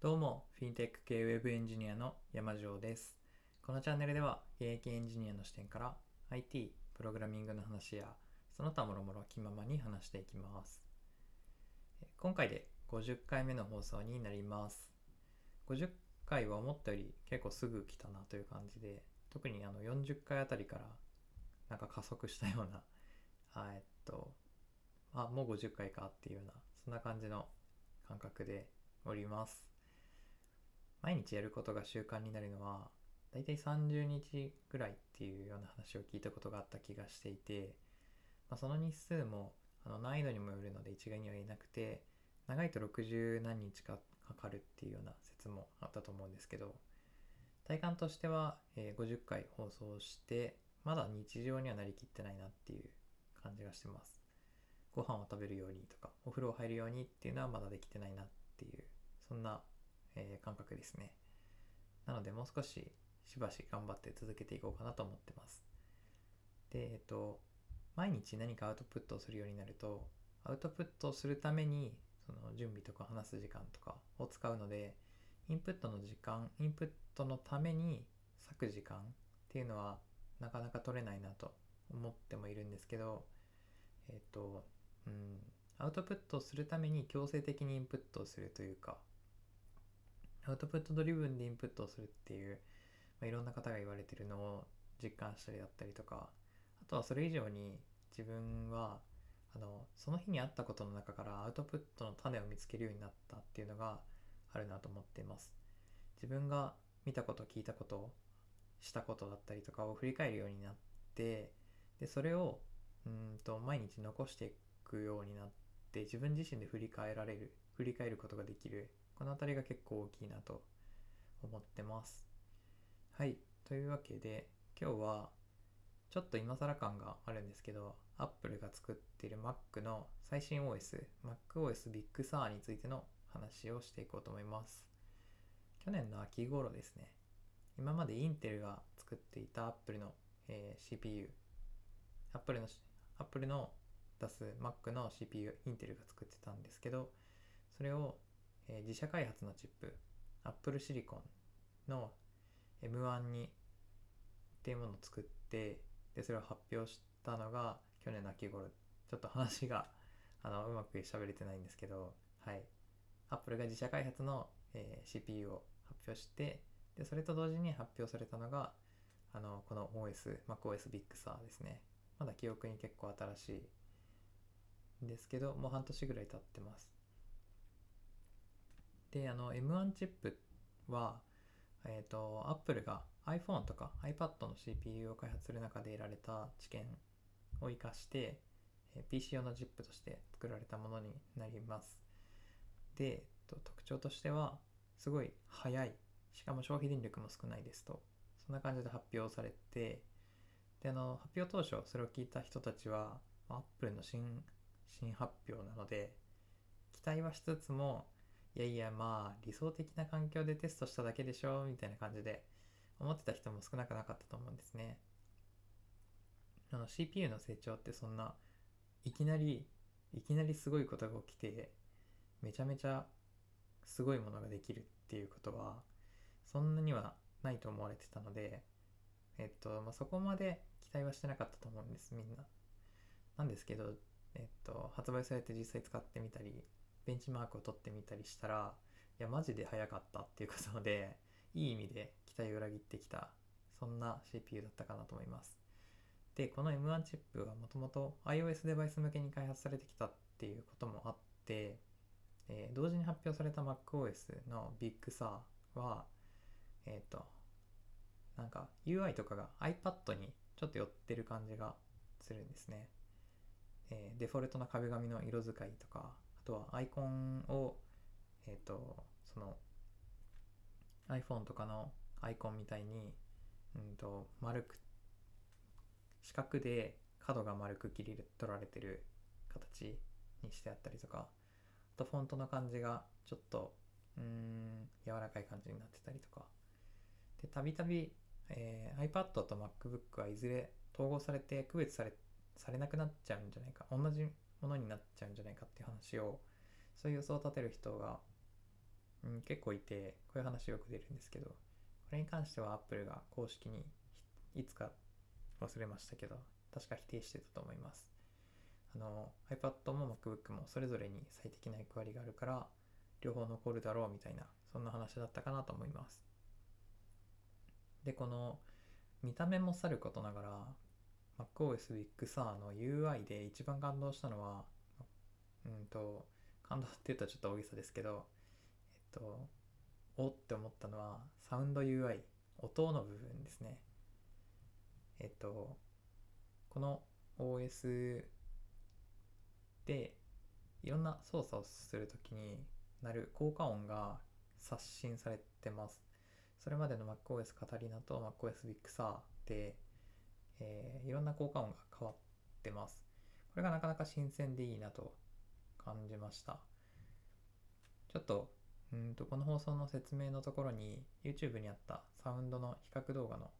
どうも、フィンテック系ウェブエンジニアの山城です。このチャンネルでは、現役エンジニアの視点から IT、プログラミングの話や、その他もろもろ気ままに話していきます。今回で50回目の放送になります。50回は思ったより結構すぐ来たなという感じで、特にあの40回あたりからなんか加速したような、えっと、あ、もう50回かっていうような、そんな感じの感覚でおります。毎日やることが習慣になるのは、だいたい30日ぐらいっていうような話を聞いたことがあった気がしていて、まあ、その日数もあの難易度にもよるので一概には言えなくて、長いと60何日かかかるっていうような説もあったと思うんですけど、体感としては、えー50回放送して、まだ日常にはなりきってないなっていう感じがしてます。ご飯を食べるようにとか、お風呂入るようにっていうのはまだできてないなっていう、そんな、えー感覚ですね。なので、もう少ししばし頑張って続けていこうかなと思ってます。で、えっと、毎日何かアウトプットをするようになると、アウトプットをするために、その準備とか話す時間とかを使うので、インプットの時間、インプットのために割く時間っていうのはなかなか取れないなと思ってもいるんですけど、えっと、うん、アウトプットをするために強制的にインプットをするというか、アウトプットドリブンでインプットをするっていう、まあ、いろんな方が言われてるのを実感したりだったりとか、あとはそれ以上に自分は、あの、その日にあったことの中からアウトプットの種を見つけるようになったっていうのがあるなと思っています。自分が見たこと、聞いたこと、したことだったりとかを振り返るようになって、で、それを、うんと、毎日残していくようになって、自分自身で振り返られる、振り返ることができる、このあたりが結構大きいなと思ってます。はい。というわけで、今日は、ちょっと今更感があるんですけど、Apple が作っている Mac の最新 OS、MacOS Big Sur についての話をしていこうと思います。去年の秋頃ですね。今までインテルが作っていた Apple の、えー CPU、Apple の、Apple の出す Mac の CPU、インテルが作ってたんですけど、それを、えー自社開発のチップ、Apple Silicon の M1 にっていうものを作って、で、それを発表したのが去年の秋頃。ちょっと話が あのうまく喋れてないんですけど、はい。Apple が自社開発の、えー CPU を発表して、で、それと同時に発表されたのが、あの、この OS、MacOS Big Sur ですね。まだ記憶に結構新しいんですけど、もう半年ぐらい経ってます。で、あの、M1 チップは、えっ、と、Apple が iPhone とか iPad の CPU を開発する中で得られた知見を生かして、PC 用のチップとして作られたものになります。で、えっと、特徴としては、すごい速い、しかも消費電力も少ないですと、そんな感じで発表されて、で、あの、発表当初、それを聞いた人たちは、まあ Apple の新、新発表なので、期待はしつつも、いやいや、まあ、理想的な環境でテストしただけでしょ、みたいな感じで、思ってた人も少なくなかったと思うんですね。あの CPU の成長ってそんないきなりいきなりすごいことが起きてめちゃめちゃすごいものができるっていうことはそんなにはないと思われてたのでえっと、まあ、そこまで期待はしてなかったと思うんですみんな。なんですけど、えっと、発売されて実際使ってみたりベンチマークを取ってみたりしたらいやマジで早かったっていうことでいい意味で期待を裏切ってきたそんな CPU だったかなと思います。でこの M1 チップはもともと iOS デバイス向けに開発されてきたっていうこともあって、えー同時に発表された MacOS の Big Sur はえっ、となんか UI とかが iPad にちょっと寄ってる感じがするんですね、えーデフォルトな壁紙の色使いとかとはアイコンをえっ、とその iPhone とかのアイコンみたいに、うんと、丸く、四角で角が丸く切り取られてる形にしてあったりとか、あとフォントの感じがちょっと、うん、柔らかい感じになってたりとか。で、たびたび、え iPad と MacBook はいずれ統合されて区別され、されなくなっちゃうんじゃないか、同じものになっちゃうんじゃないかっていう話を、そういう予想を立てる人がうん、結構いてこういう話よく出るんですけどこれに関しては Apple が公式にいつか忘れましたけど確か否定してたと思います。あの iPad も MacBook もそれぞれに最適な役割があるから両方残るだろうみたいなそんな話だったかなと思います。でこの見た目もさることながら MacOS Big Sur の UI で一番感動したのはうんと感動って言うとちょっと大げさですけどえっとおって思ったのはサウンド UI 音の部分ですね。えっとこの OS でいろんな操作をするときになる効果音が刷新されてます。それまでの MacOS カタリナと MacOS Big Sur で、えーいろんな効果音が変わってます。これがなかなか新鮮でいいなと感じました。ちょっとうんとこの放送の説明のところに YouTube にあったサウンドの比較動画の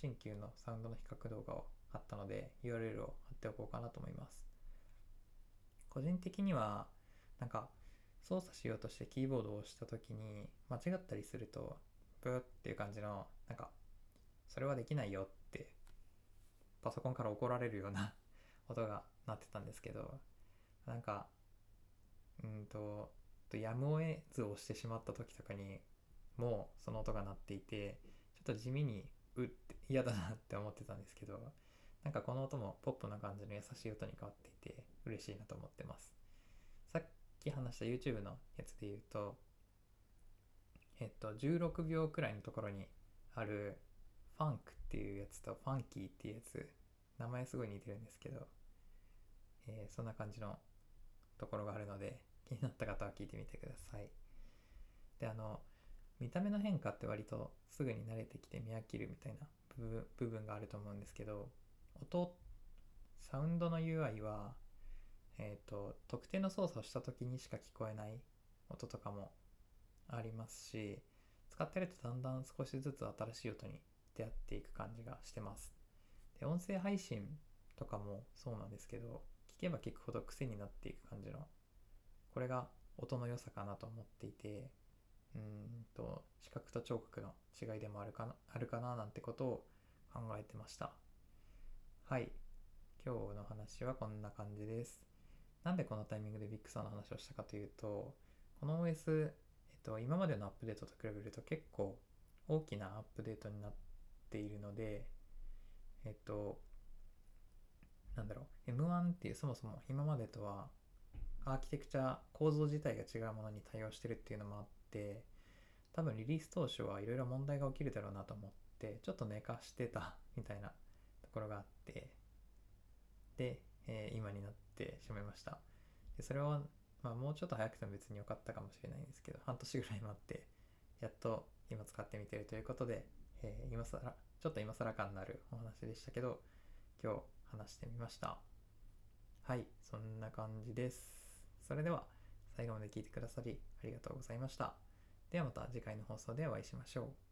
新旧のサウンドの比較動画を貼ったので URL を貼っておこうかなと思います。個人的にはなんか操作しようとしてキーボードを押した時に間違ったりするとブーっていう感じのなんかそれはできないよっパソコンから怒られるような 音が鳴ってたんですけどなんかうんとやむを得ず押してしまった時とかにもうその音が鳴っていてちょっと地味にうって嫌だなって思ってたんですけどなんかこの音もポップな感じの優しい音に変わっていて嬉しいなと思ってます。さっき話した YouTube のやつで言うとえっと16秒くらいのところにあるファンクっていうやつとファンキーっていうやつ名前すごい似てるんですけど、えーそんな感じのところがあるので気になった方は聞いてみてください。であの見た目の変化って割とすぐに慣れてきて見飽きるみたいな部分部分があると思うんですけど音サウンドの UI はえっ、と特定の操作をした時にしか聞こえない音とかもありますし使ってるとだんだん少しずつ新しい音に出会っていく感じがしてます。で音声配信とかもそうなんですけど聞けば聞くほど癖になっていく感じのこれが音の良さかなと思っていてうんと視覚と聴覚の違いでもあるかなあるかななんてことを考えてました。はい。今日の話はこんな感じです。なんでこのタイミングでビッグサーの話をしたかというとこの OS、えっと、今までのアップデートと比べると結構大きなアップデートになっているのでえっとなんだろう M1 っていうそもそも今までとはアーキテクチャ構造自体が違うものに対応してるっていうのもあって多分リリース当初はいろいろ問題が起きるだろうなと思ってちょっと寝かしてた みたいなところがあってで、えー今になってしまいました。でそれを、まあ、もうちょっと早くても別に良かったかもしれないんですけど半年ぐらい待ってやっと今使ってみてるということで、えー今更ちょっと今更感のあるお話でしたけど今日話してみました。はいそんな感じです。それでは最後まで聞いてくださりありがとうございました。ではまた次回の放送でお会いしましょう。